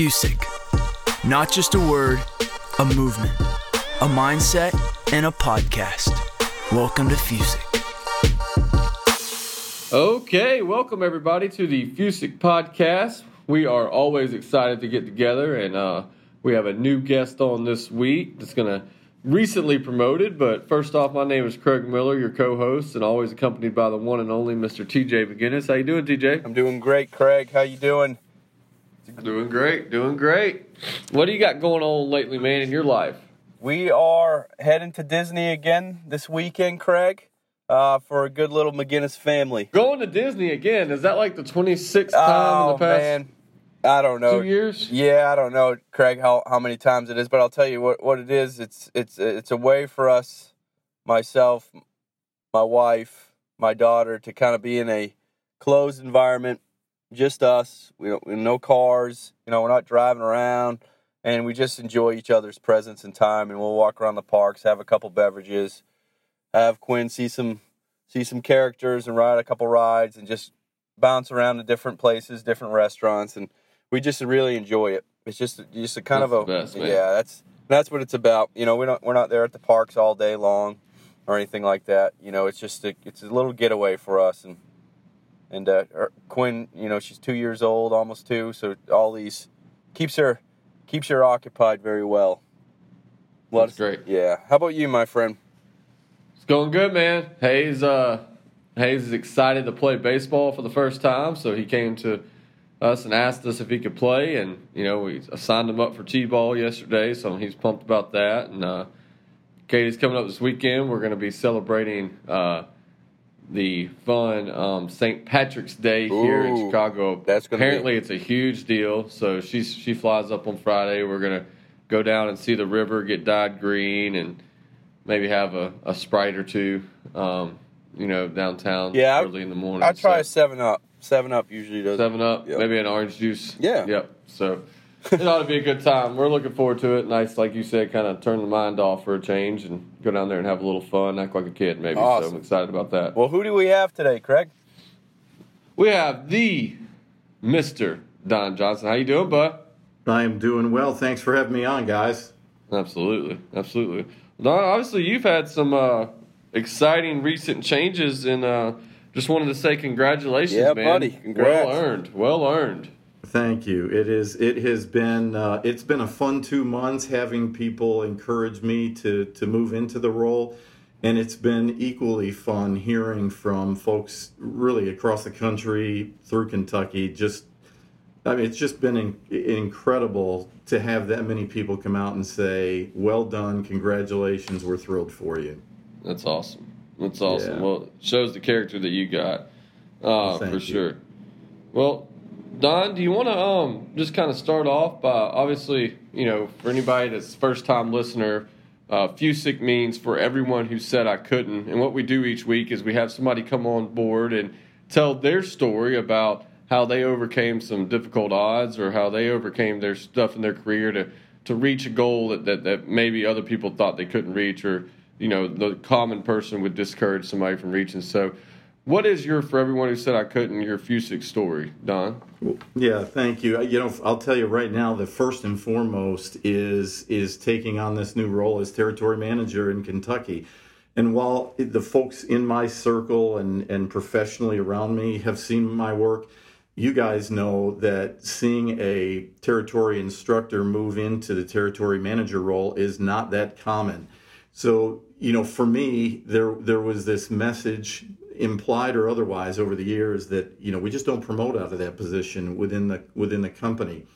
Fusic. Not just a word, a movement, a mindset, and a podcast. Welcome to Fusic. Okay, welcome everybody to the Fusic podcast. We are always excited to get together, and uh, we have a new guest on this week that's going to recently promoted. But first off, my name is Craig Miller, your co-host, and always accompanied by the one and only Mr. TJ McGinnis. How you doing, TJ? I'm doing great, Craig. How you doing? Doing great, doing great. What do you got going on lately, man, in your life? We are heading to Disney again this weekend, Craig, uh, for a good little McGinnis family. Going to Disney again? Is that like the 26th time oh, in the past man. I don't know. two years? Yeah, I don't know, Craig, how, how many times it is, but I'll tell you what, what it is. It's it's it's a way for us, myself, my wife, my daughter, to kind of be in a closed environment, just us. We don't no cars. You know, we're not driving around, and we just enjoy each other's presence and time. And we'll walk around the parks, have a couple beverages, have Quinn see some see some characters, and ride a couple rides, and just bounce around to different places, different restaurants, and we just really enjoy it. It's just just a kind That's of a best, yeah. That's that's what it's about. You know, we don't we're not there at the parks all day long or anything like that. You know, it's just a, it's a little getaway for us and and uh, Quinn. You know, she's two years old, almost two, so all these keeps her keeps her occupied very well. That's great. Yeah. How about you, my friend? It's going good, man. Hayes, uh, Hayes is excited to play baseball for the first time, so he came to us and asked us if he could play, and you know we signed him up for t-ball yesterday, so he's pumped about that. And uh, Katie's coming up this weekend. We're going to be celebrating uh, the fun um, St. Patrick's Day here in Chicago. that's gonna be- apparently it's a huge deal. So she's she flies up on Friday. We're gonna go down and see the river, get dyed green, and maybe have a, a sprite or two. Um, you know, downtown Yeah, I- early in the morning. I try So- a Seven Up. Seven Up usually does. Seven Up, Yep. maybe an orange juice. Yeah. Yep. So it ought to be a good time. We're looking forward to it. Nice, like you said, kind of turn the mind off for a change and go down there and have a little fun, act like a kid, maybe. So I'm excited about that. Well, who do we have today, Craig? We have the Mister Don Johnston. How you doing, bud? I am doing well. Thanks for having me on, guys. Absolutely, absolutely. Don, obviously you've had some uh, exciting recent changes, and uh, just wanted to say congratulations, Yeah, man. buddy. Congrats. Well earned. Well earned. Thank you. It is. It has been. Uh, it's been a fun two months having people encourage me to to move into the role, and it's been equally fun hearing from folks really across the country through Kentucky. Just, I mean, it's just been in, incredible to have that many people come out and say, "Well done, congratulations, we're thrilled for you." That's awesome. That's awesome. Yeah. Well, it shows the character that you got, uh, Thank for you. sure. Well, Don, do you want to um just kind of start off by obviously you know for anybody that's first time listener, uh, Fusic means for everyone who said I couldn't. And what we do each week is we have somebody come on board and tell their story about how they overcame some difficult odds or how they overcame their stuff in their career to to reach a goal that, that, that maybe other people thought they couldn't reach or you know the common person would discourage somebody from reaching so what is your for everyone who said i couldn't your fusic story don Yeah, thank you. You know, I'll tell you right now. The first and foremost is is taking on this new role as territory manager in Kentucky. And while the folks in my circle and and professionally around me have seen my work, you guys know that seeing a territory instructor move into the territory manager role is not that common. So, you know, for me, there there was this message implied or otherwise over the years that, you know, we just don't promote out of that position within the within the company.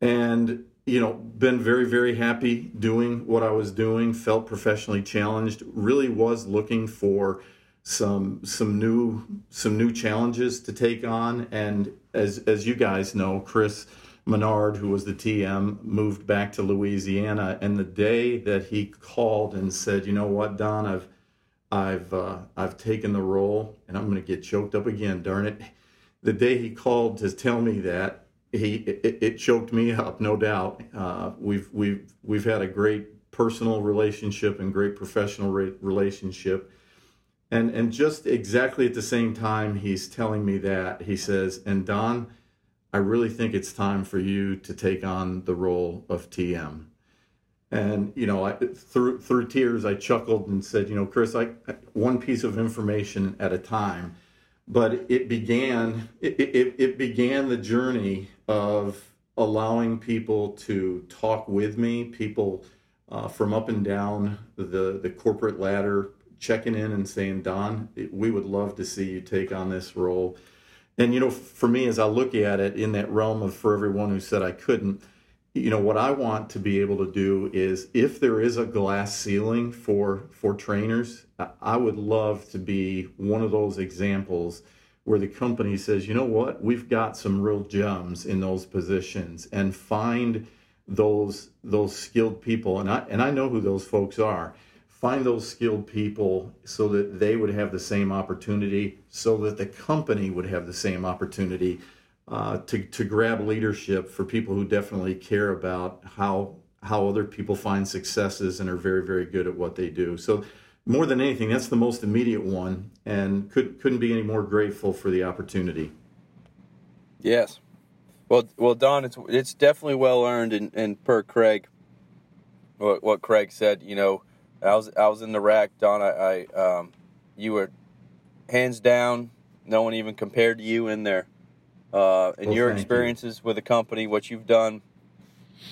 And, you know, been very, very happy doing what I was doing, felt professionally challenged, really was looking for some some new some new challenges to take on. And as as you guys know, Chris Menard, who was the TM, moved back to Louisiana. And the day that he called and said, "You know what, Don, I've I've uh, I've taken the role, and I'm going to get choked up again. Darn it!" The day he called to tell me that, he it, it choked me up, no doubt. Uh, we've we've we've had a great personal relationship and great professional re- relationship. And and just exactly at the same time he's telling me that, he says, and Don, I really think it's time for you to take on the role of TM. And you know, I, through through tears, I chuckled and said, you know, Chris, I one piece of information at a time. But it began it, it, it began the journey of allowing people to talk with me, people uh, from up and down the the corporate ladder, checking in and saying, Don, we would love to see you take on this role. And you know, for me, as I look at it in that realm of for everyone who said I couldn't you know what I want to be able to do is if there is a glass ceiling for for trainers, I would love to be one of those examples where the company says, you know what, we've got some real gems in those positions and find those those skilled people and I and I know who those folks are. Find those skilled people so that they would have the same opportunity, so that the company would have the same opportunity uh, to, to grab leadership for people who definitely care about how how other people find successes and are very very good at what they do. So more than anything that's the most immediate one and could, couldn't be any more grateful for the opportunity. Yes. Well well don it's it's definitely well earned and, and per craig what, what craig said you know i was i was in the rack don i, I um, you were hands down no one even compared to you in there uh, and well, your experiences you. with the company, what you've done,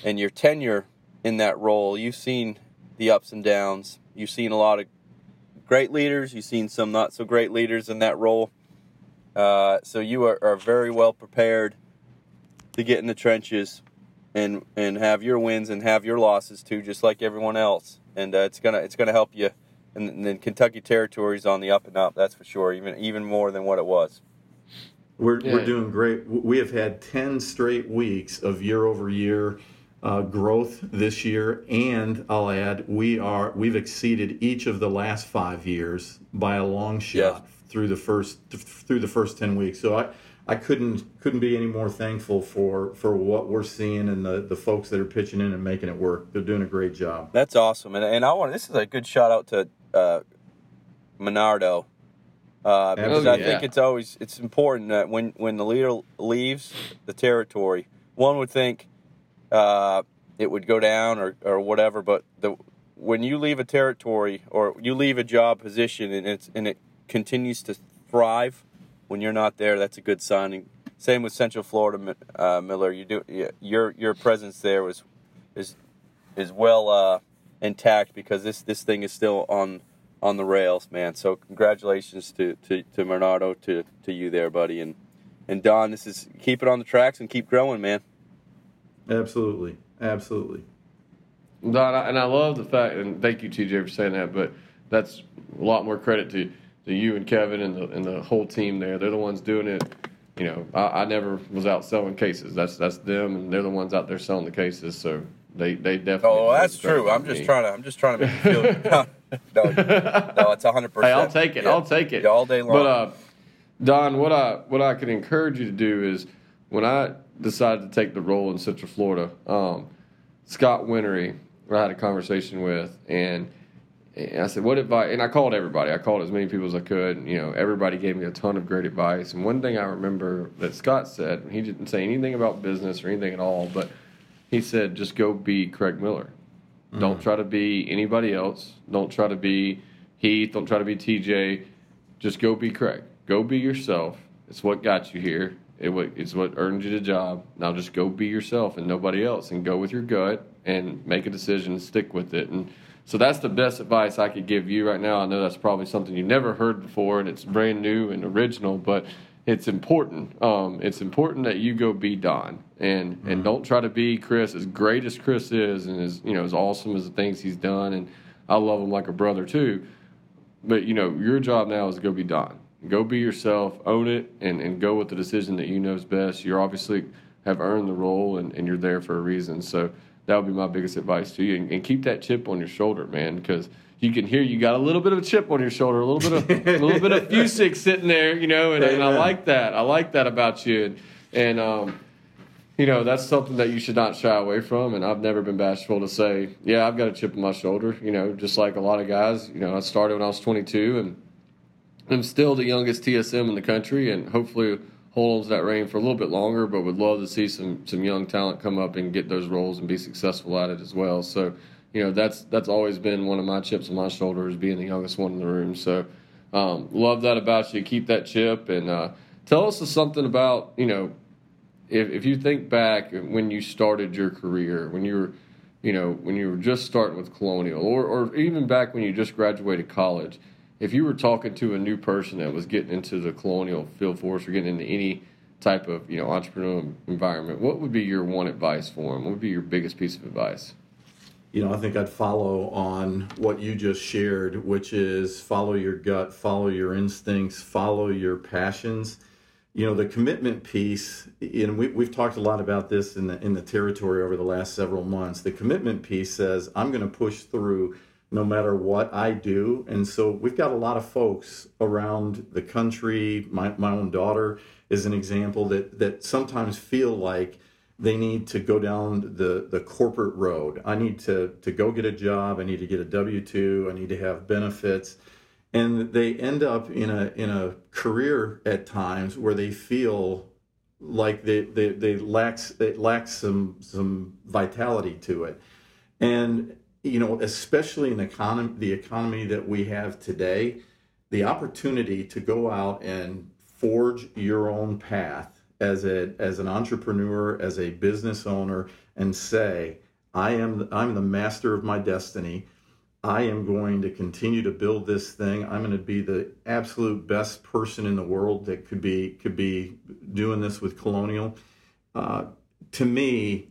and your tenure in that role. You've seen the ups and downs. You've seen a lot of great leaders. You've seen some not so great leaders in that role. Uh, so you are, are, very well prepared to get in the trenches and and have your wins and have your losses too, just like everyone else. And uh, it's gonna it's gonna help you. And then Kentucky territory is on the up and up. That's for sure. Even even more than what it was. We're, yeah. we're doing great. We have had 10 straight weeks of year over year uh, growth this year, and I'll add we are we've exceeded each of the last five years by a long shot yes. through the first through the first 10 weeks. So I I couldn't couldn't be any more thankful for for what we're seeing and the the folks that are pitching in and making it work. They're doing a great job. That's awesome, and and I want this is a good shout out to uh, Menardo uh, because oh, I think it's always it's important that when when the leader leaves the territory, one would think uh, it would go down or, or whatever, but the when you leave a territory or you leave a job position and it's and it continues to thrive when you're not there, that's a good sign. same with Central Florida, uh, Miller. You do your your presence there was is is well uh, intact because this this thing is still on on the rails, man. So congratulations to to, to Bernardo, to to you there, buddy, and and Don. This is keep it on the tracks and keep growing, man. Absolutely, absolutely. Don, and I love the fact, and thank you, TJ, for saying that. But that's a lot more credit to, to you and Kevin and the and the whole team there. They're the ones doing it. You know, I, I never was out selling cases. That's that's them, and they're the ones out there selling the cases. So they they definitely. Oh, that's true. I'm just me. trying to. I'm just trying to make you feel. no, no, it's 100. percent Hey, I'll take it. Yeah. I'll take it yeah, all day long. But uh, Don, what I what I can encourage you to do is when I decided to take the role in Central Florida, um, Scott Winery, I had a conversation with, and, and I said, "What advice?" And I called everybody. I called as many people as I could. And, you know, everybody gave me a ton of great advice. And one thing I remember that Scott said, he didn't say anything about business or anything at all, but he said, "Just go be Craig Miller." Mm-hmm. Don't try to be anybody else. Don't try to be Heath. Don't try to be TJ. Just go be Craig. Go be yourself. It's what got you here. It, it's what earned you the job. Now just go be yourself and nobody else, and go with your gut and make a decision and stick with it. And so that's the best advice I could give you right now. I know that's probably something you never heard before, and it's brand new and original, but it's important. Um, it's important that you go be Don and mm-hmm. and don't try to be Chris. As great as Chris is, and as you know, as awesome as the things he's done, and I love him like a brother too. But you know, your job now is to go be Don. Go be yourself, own it, and, and go with the decision that you know is best. You obviously have earned the role, and, and you're there for a reason. So that would be my biggest advice to you. And, and keep that chip on your shoulder, man, because – you can hear you got a little bit of a chip on your shoulder, a little bit of a little bit of Fusic sitting there, you know, and, and, I like that. I like that about you, and, and um, you know that's something that you should not shy away from. And I've never been bashful to say, yeah, I've got a chip on my shoulder. You know, just like a lot of guys. You know, I started when I was 22, and I'm still the youngest TSM in the country, and hopefully hold on to that reign for a little bit longer, but would love to see some some young talent come up and get those roles and be successful at it as well. So, you know, that's that's always been one of my chips on my shoulders, being the youngest one in the room. So, um, love that about you. Keep that chip and uh, tell us something about you know, if if you think back when you started your career, when you were you know, when you were just starting with Colonial, or, or even back when you just graduated college, if you were talking to a new person that was getting into the colonial field force or getting into any type of you know entrepreneurial environment, what would be your one advice for them? What would be your biggest piece of advice? You know, I think I'd follow on what you just shared, which is follow your gut, follow your instincts, follow your passions. You know, the commitment piece, and we, we've talked a lot about this in the in the territory over the last several months. The commitment piece says I'm going to push through no matter what I do. And so we've got a lot of folks around the country. My, my own daughter is an example that, that sometimes feel like they need to go down the, the corporate road. I need to, to go get a job. I need to get a W 2. I need to have benefits. And they end up in a, in a career at times where they feel like they, they, they lacks, it lacks some, some vitality to it. And you know, especially in the economy, the economy that we have today, the opportunity to go out and forge your own path as a as an entrepreneur, as a business owner, and say, I am I'm the master of my destiny. I am going to continue to build this thing. I'm going to be the absolute best person in the world that could be could be doing this with Colonial. Uh, to me,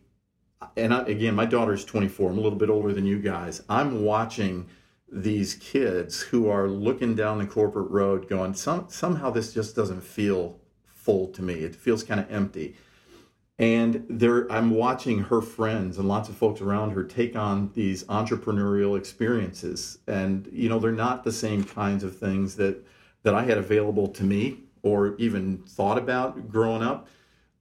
and I, again, my daughter's 24. I'm a little bit older than you guys. I'm watching these kids who are looking down the corporate road going, Some, somehow this just doesn't feel full to me. It feels kind of empty. And there, I'm watching her friends and lots of folks around her take on these entrepreneurial experiences. And, you know, they're not the same kinds of things that, that I had available to me or even thought about growing up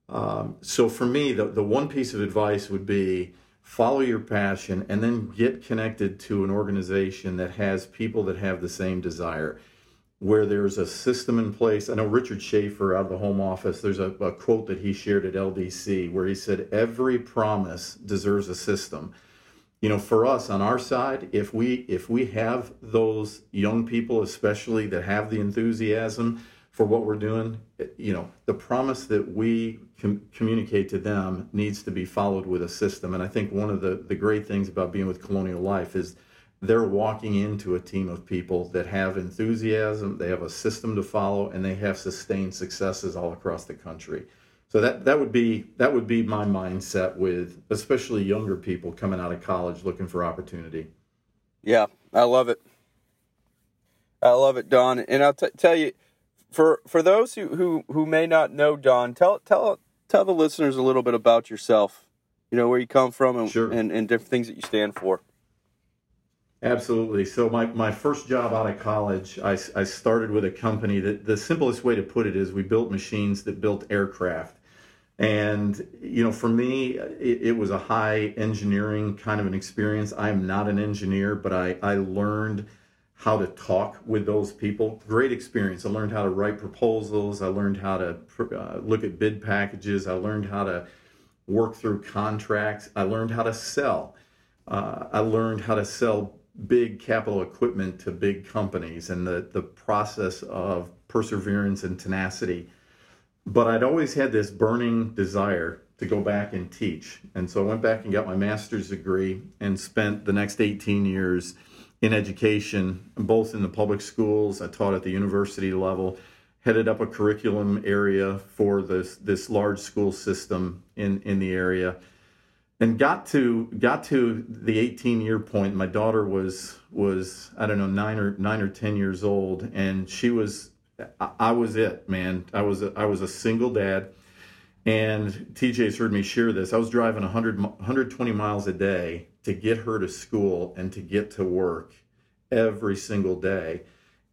um, so for me, the, the one piece of advice would be follow your passion and then get connected to an organization that has people that have the same desire where there's a system in place. I know Richard Schaefer out of the home office, there's a, a, quote that he shared at LDC where he said, Every promise deserves a system. You know, for us on our side, if we if we have those young people, especially that have the enthusiasm for what we're doing, you know, the promise that we com- communicate to them needs to be followed with a system. And I think one of the, the great things about being with Colonial Life is they're walking into a team of people that have enthusiasm, they have a system to follow, and they have sustained successes all across the country. So that, that would be that would be my mindset with especially younger people coming out of college looking for opportunity. Yeah, I love it. I love it, Don. And I'll t- tell you, for for those who, who who may not know Don, tell tell tell the listeners a little bit about yourself. You know where you come from and sure. and, and different things that you stand for. Absolutely. So my, my first job out of college, I, I started with a company that the simplest way to put it is we built machines that built aircraft. And, you know, for me, it, it was a high engineering kind of an experience. I am not an engineer, but I, I learned – how to talk with those people. Great experience. I learned how to write proposals. I learned how to uh, look at bid packages. I learned how to work through contracts. I learned how to sell. Uh, I learned how to sell big capital equipment to big companies and the, the process of perseverance and tenacity. But I'd always had this burning desire to go back and teach. And so I went back and got my master's degree and spent the next 18 years in education, both in the public schools. I taught at the university level, headed up a curriculum area for this this large school system in in the area, and got to got to the 18 year point. My daughter was was I don't know nine or nine or 10 years old, and she was I, I was it, man. I was a, I was a single dad. And TJ's heard me share this. I was driving 100, 120 miles a day to get her to school and to get to work every single day.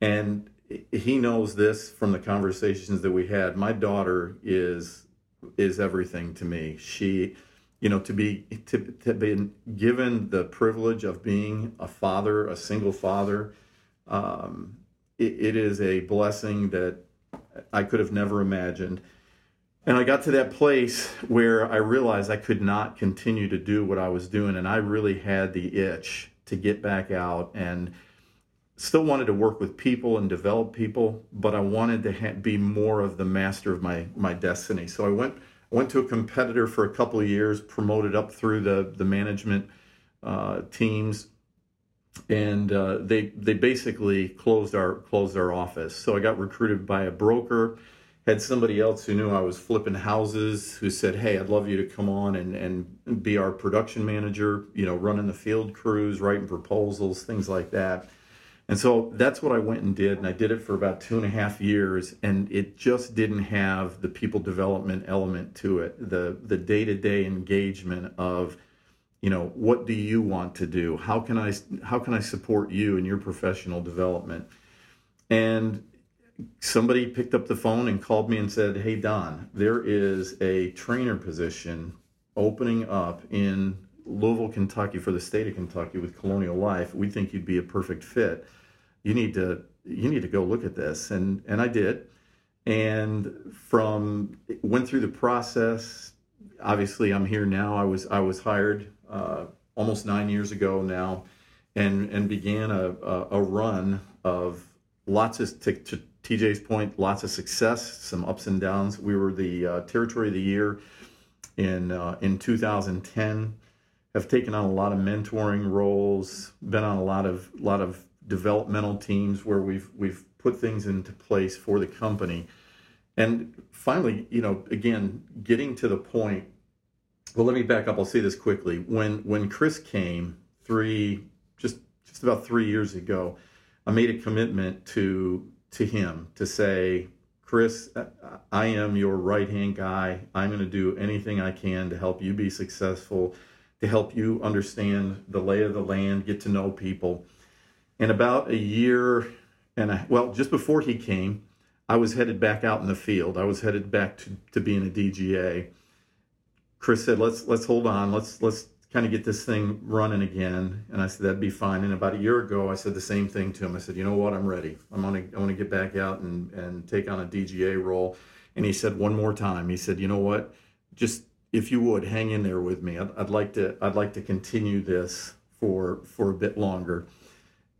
And he knows this from the conversations that we had. My daughter is is everything to me. She, you know, to be to, to be given the privilege of being a father, a single father, um, it, it is a blessing that I could have never imagined. and I got to that place where I realized I could not continue to do what I was doing, and I really had the itch to get back out and still wanted to work with people and develop people, but I wanted to ha- be more of the master of my my destiny. So I went went to a competitor for a couple of years, promoted up through the the management uh, teams, and uh, they they basically closed our closed our office. So I got recruited by a broker. Had somebody else who knew I was flipping houses who said, "Hey, I'd love you to come on and and be our production manager. You know, running the field crews, writing proposals, things like that." And so that's what I went and did, and I did it for about two and a half years, and it just didn't have the people development element to it, the the day to day engagement of, you know, what do you want to do? How can I how can I support you in your professional development? And somebody picked up the phone and called me and said, "Hey Don, there is a trainer position opening up in Louisville, Kentucky, for the state of Kentucky with Colonial Life, we think you'd be a perfect fit. You need to you need to go look at this, and and I did, and from went through the process. Obviously, I'm here now. I was I was hired uh, almost nine years ago now, and and began a a, a run of lots of to, to TJ's point, lots of success, some ups and downs. We were the uh, territory of the year in uh, in 2010 have taken on a lot of mentoring roles, been on a lot of lot of developmental teams where we've we've put things into place for the company. And finally, you know, again, getting to the point. Well, let me back up. I'll say this quickly. When when Chris came three just just about three years ago, I made a commitment to to him to say, Chris, I am your right hand guy. I'm going to do anything I can to help you be successful to help you understand the lay of the land, get to know people. And about a year and a, well, just before he came, I was headed back out in the field. I was headed back to, to being a DGA. Chris said, "Let's let's hold on. Let's let's kind of get this thing running again." And I said, "That'd be fine." And about a year ago, I said the same thing to him. I said, "You know what? I'm ready. I'm gonna I want to get back out and and take on a DGA role." And he said one more time. He said, "You know what? Just if you would hang in there with me, I'd, I'd like to I'd like to continue this for for a bit longer.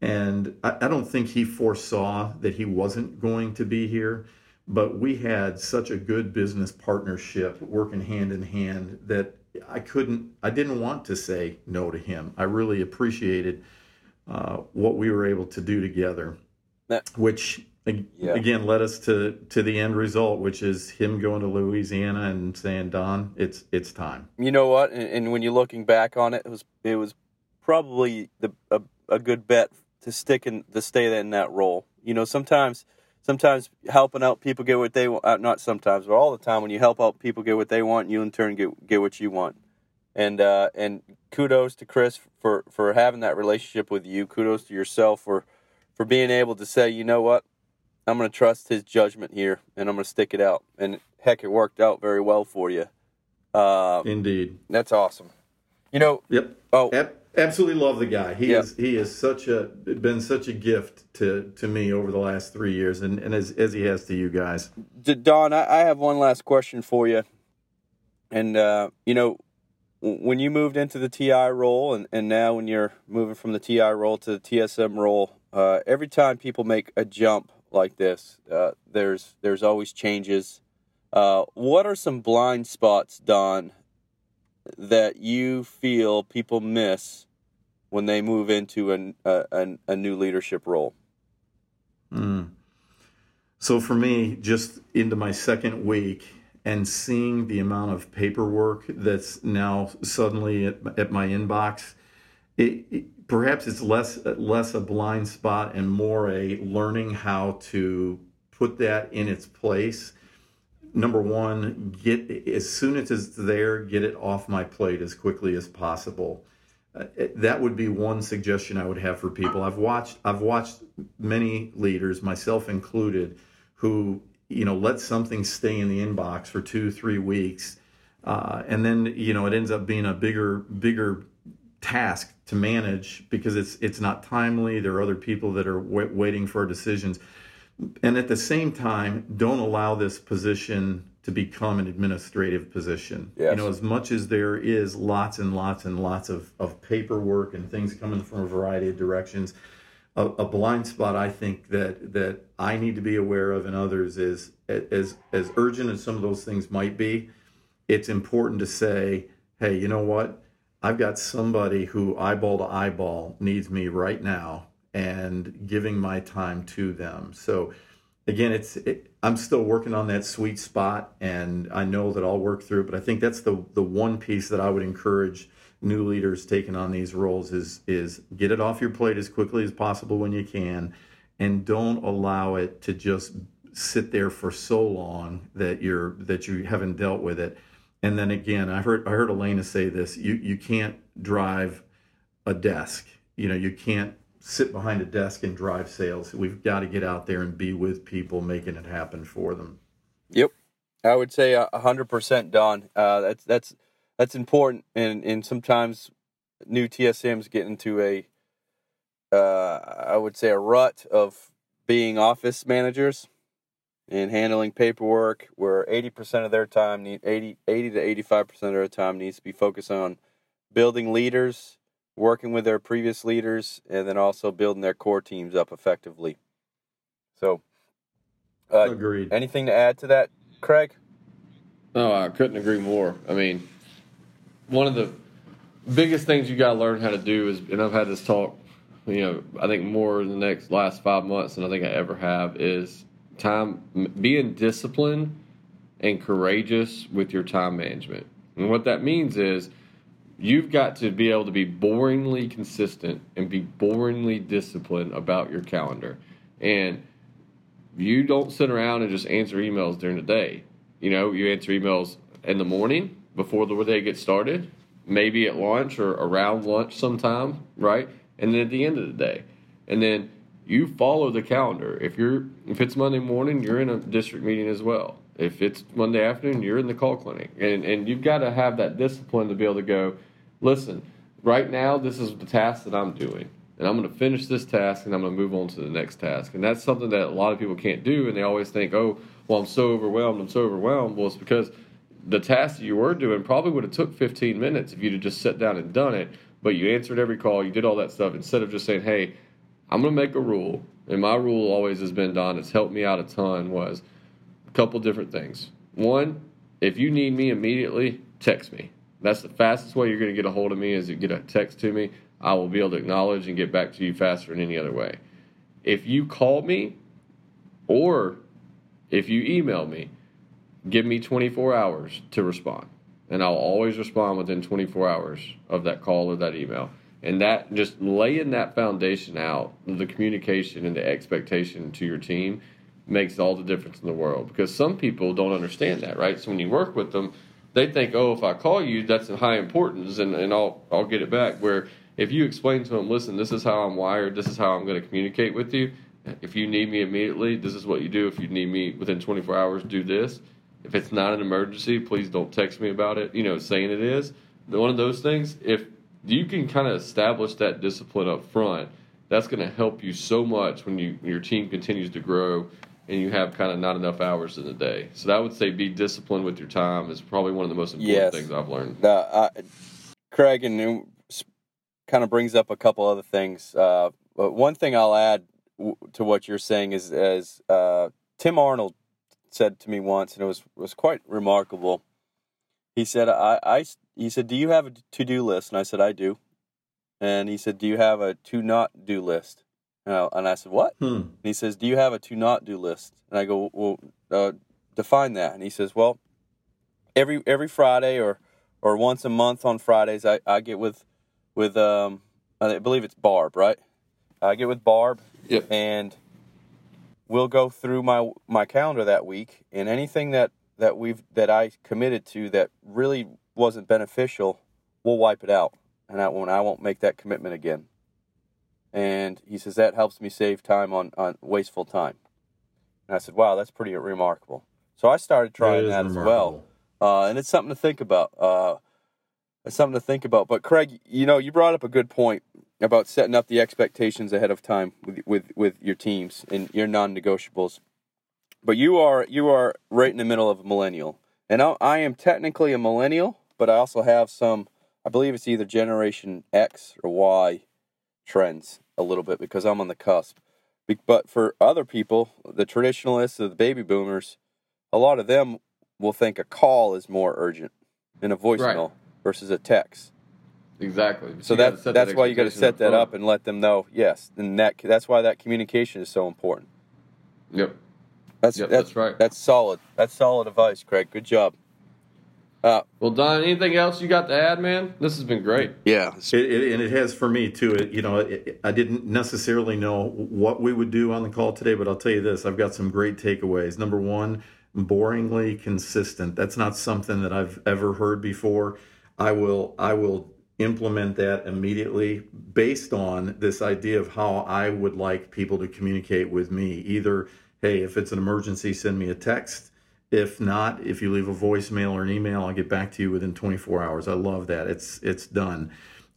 And I, I don't think he foresaw that he wasn't going to be here, but we had such a good business partnership working hand in hand that I couldn't I didn't want to say no to him. I really appreciated uh, what we were able to do together, that, which yeah. again led us to to the end result, which is him going to Louisiana and saying, "Don, it's it's time." You know what? And, and when you're looking back on it, it was it was probably the a, a good bet to stick in to stay in that role. You know, sometimes sometimes helping out people get what they want. Uh, not sometimes, but all the time. When you help out people get what they want, you in turn get get what you want. And uh, and kudos to Chris for for having that relationship with you. Kudos to yourself for for being able to say, you know what, I'm going to trust his judgment here, and I'm going to stick it out. And heck, it worked out very well for you. Uh, Indeed, that's awesome. You know. Yep. Oh, Ab- absolutely love the guy. He yep. is he is such a been such a gift to to me over the last three years, and, and as as he has to you guys. Don, I, I have one last question for you, and uh, you know. When you moved into the TI role, and, and now when you're moving from the TI role to the TSM role, uh, every time people make a jump like this. Uh, there's there's always changes. Uh, what are some blind spots, Don, that you feel people miss when they move into an, a, a new leadership role? Mm. So for me, just into my second week and seeing the amount of paperwork that's now suddenly at, at my inbox, it, it perhaps it's less less a blind spot and more a learning how to put that in its place. Number one get as soon as it's there get it off my plate as quickly as possible. Uh, that would be one suggestion i would have for people. I've watched i've watched many leaders myself included who you know let something stay in the inbox for two three weeks uh, and then you know it ends up being a bigger bigger task to manage because it's it's not timely. There are other people that are w- waiting for decisions, and at the same time, don't allow this position to become an administrative position. Yes. You know, as much as there is lots and lots and lots of, of paperwork and things coming from a variety of directions, a, a blind spot I think that that I need to be aware of and others is as as urgent as some of those things might be, it's important to say, hey, you know what? I've got somebody who eyeball to eyeball needs me right now and giving my time to them. So again, it's it, I'm still working on that sweet spot, and I know that I'll work through. But I think that's the the one piece that I would encourage new leaders taking on these roles is is get it off your plate as quickly as possible when you can, and don't allow it to just sit there for so long that you're that you haven't dealt with it. And then again, I heard I heard Elena say this: you you can't drive a desk. You know, you can't sit behind a desk and drive sales. We've got to get out there and be with people, making it happen for them. Yep, I would say hundred percent, Don. Uh, that's that's that's important, and and sometimes new TSMs get into a, uh, I would say a rut of being office managers and handling paperwork, where eighty percent of their time need 80, 80 to eighty five percent of their time needs to be focused on building leaders working with their previous leaders, and then also building their core teams up effectively. So, uh, agreed. Anything to add to that, Craig? No, I couldn't agree more. I mean, one of the biggest things you got to learn how to do is, and I've had this talk, you know, I think more in the next last five months than I think I ever have, is time being disciplined and courageous with your time management. And what that means is you've got to be able to be boringly consistent and be boringly disciplined about your calendar. And you don't sit around and just answer emails during the day. You know, you answer emails in the morning before the day gets started, maybe at lunch or around lunch sometime, right? And then at the end of the day. And then you follow the calendar. If you're if it's Monday morning, you're in a district meeting as well. If it's Monday afternoon, you're in the call clinic. And and you've got to have that discipline to be able to go, listen, right now, this is the task that I'm doing. And I'm going to finish this task and I'm going to move on to the next task. And that's something that a lot of people can't do. And they always think, oh, well, I'm so overwhelmed. I'm so overwhelmed. Well, it's because the task that you were doing probably would have took 15 minutes if you'd have just sat down and done it. But you answered every call, you did all that stuff instead of just saying, hey, I'm to make a rule. And my rule always has been, Don, it's helped me out a ton, was a couple different things. One, if you need me immediately, text me. That's the fastest way you're to get a hold of me is you get a text to me. I will be able to acknowledge and get back to you faster than any other way. If you call me or if you email me, give me 24 hours to respond. And I'll always respond within 24 hours of that call or that email. And that just laying that foundation out, the communication and the expectation to your team makes all the difference in the world because some people don't understand that, right? So when you work with them, they think, oh, if I call you, that's high importance, and, and I'll I'll get it back. Where if you explain to them, listen, this is how I'm wired, this is how I'm going to communicate with you. If you need me immediately, this is what you do. If you need me within 24 hours, do this. If it's not an emergency, please don't text me about it. You know, saying it is one of those things. If you can kind of establish that discipline up front, that's going to help you so much when you your team continues to grow and you have kind of not enough hours in the day. So I would say be disciplined with your time is probably one of the most important yes. things I've learned. Uh, Craig and kind of brings up a couple other things. Uh, but one thing I'll add w- to what you're saying is, as uh, Tim Arnold said to me once, and it was was quite remarkable. He said, "I, I he said, do you have a to do list?" And I said, "I do." And he said, "Do you have a to not do list?" And I, and I said, "What?" Hmm. And he says, "Do you have a to not do list?" And I go, "Well, uh, define that." And he says, "Well, every every Friday or or once a month on Fridays, I, I get with with um I believe it's Barb, right? I get with Barb, yep. and we'll go through my my calendar that week, and anything that that we've that I committed to that really wasn't beneficial, we'll wipe it out, and I won't I won't make that commitment again." And he says, that helps me save time on, on wasteful time. And I said, wow, that's pretty remarkable. So I started trying that, that as well. Uh, and it's something to think about. Uh, it's something to think about. But Craig, you know, you brought up a good point about setting up the expectations ahead of time with with, with your teams and your non-negotiables. But you are you are right in the middle of a millennial, and I, I am technically a millennial, but I also have some. I believe it's either Generation X or Y trends a little bit because I'm on the cusp. But for other people, the traditionalists or the baby boomers, a lot of them will think a call is more urgent than a voicemail versus a text. Exactly. So You gotta that that's why you got to set that up and let them know. Yes, and that that's why that communication is so important. Yep. That's Yep, that's that's right. That's solid. That's solid advice, Craig. Good job. Uh, Well, Don, anything else you got to add, man? This has been great. yeah, It, it, and it has for me too. It, you know, it, I didn't necessarily know what we would do on the call today, but I'll tell you this: I've got some great takeaways. Number one, boringly consistent. That's not something that I've ever heard before. I will, I will implement that immediately based on this idea of how I would like people to communicate with me. Either, hey, if it's an emergency, send me a text. If not, if you leave a voicemail or an email, I'll get back to you within 24 hours. I love that. It's it's done.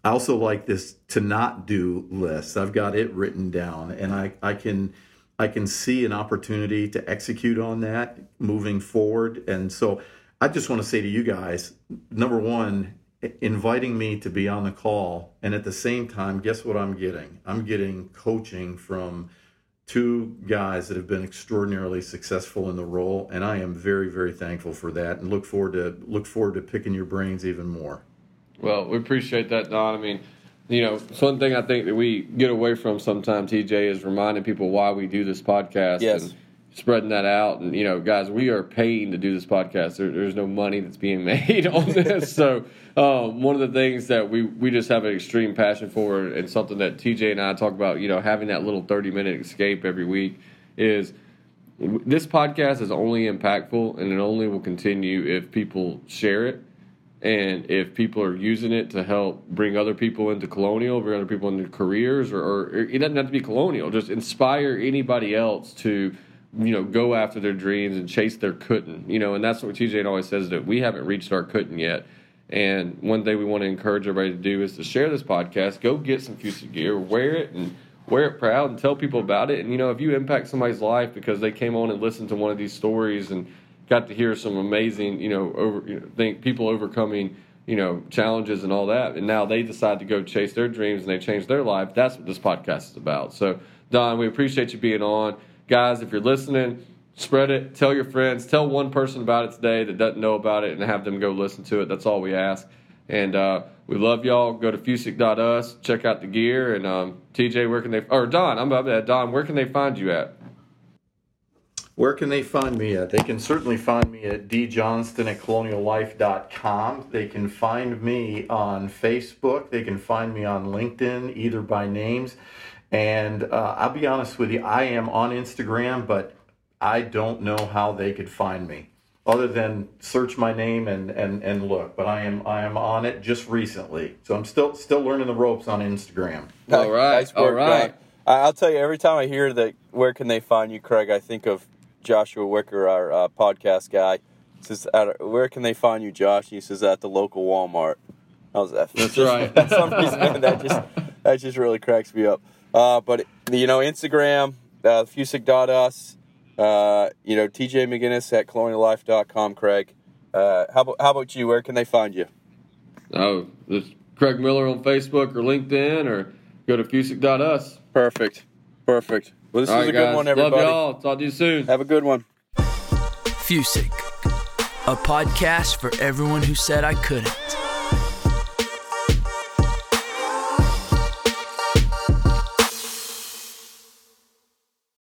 I also like this to not do list. I've got it written down and I, I can I can see an opportunity to execute on that moving forward. And so I just want to say to you guys, number one, inviting me to be on the call and at the same time, guess what I'm getting? I'm getting coaching from two guys that have been extraordinarily successful in the role and I am very very thankful for that and look forward to look forward to picking your brains even more. Well, we appreciate that, Don. I mean, you know, it's one thing I think that we get away from sometimes, TJ, is reminding people why we do this podcast Yes. and spreading that out. And, you know, guys, we are paying to do this podcast. There, there's no money that's being made on this. so, um, one of the things that we, we just have an extreme passion for and something that TJ and I talk about, you know, having that little 30 minute escape every week is this podcast is only impactful and it only will continue if people share it and if people are using it to help bring other people into colonial, bring other people into careers, or, or it doesn't have to be colonial, just inspire anybody else to, you know, go after their dreams and chase their couldn't, you know, and that's what TJ always says that we haven't reached our couldn't yet. And one thing we want to encourage everybody to do is to share this podcast. Go get some Fusa gear, wear it, and wear it proud, and tell people about it. And you know, if you impact somebody's life because they came on and listened to one of these stories and got to hear some amazing, you know, over you know, think people overcoming, you know, challenges and all that, and now they decide to go chase their dreams and they change their life. That's what this podcast is about. So, Don, we appreciate you being on, guys. If you're listening, spread it, tell your friends, tell one person about it today that doesn't know about it, and have them go listen to it. That's all we ask. And uh, we love y'all. Go to fusic.us, check out the gear, and um, TJ, where can they? Or Don, I'm about that. Don, where can they find you at? Where can they find me at? They can certainly find me at djohnston at coloniallife.com. They can find me on Facebook. They can find me on LinkedIn, either by names. And uh, I'll be honest with you, I am on Instagram, but I don't know how they could find me other than search my name and, and, and look. But I am I am on it just recently, so I'm still still learning the ropes on Instagram. All right, all right. John. I- I'll tell you, every time I hear that, where can they find you, Craig? I think of Joshua Wicker, our uh, podcast guy. He says, at, "Where can they find you, Josh?" He says, "At the local Walmart." I was that. That's right. For some reason, man, that just that just really cracks me up. Uh, but you know, Instagram, uh, fusic.us, uh, you know, TJ McGinnis at coloniallife.com, Craig. Uh, how about how about you? Where can they find you? Oh, there's Craig Miller on Facebook or LinkedIn, or go to fusic.us. Perfect, perfect. Well, this All was right, a good guys. one, everybody. Love y'all. Talk to you soon. Have a good one. Fusic, a podcast for everyone who said I couldn't.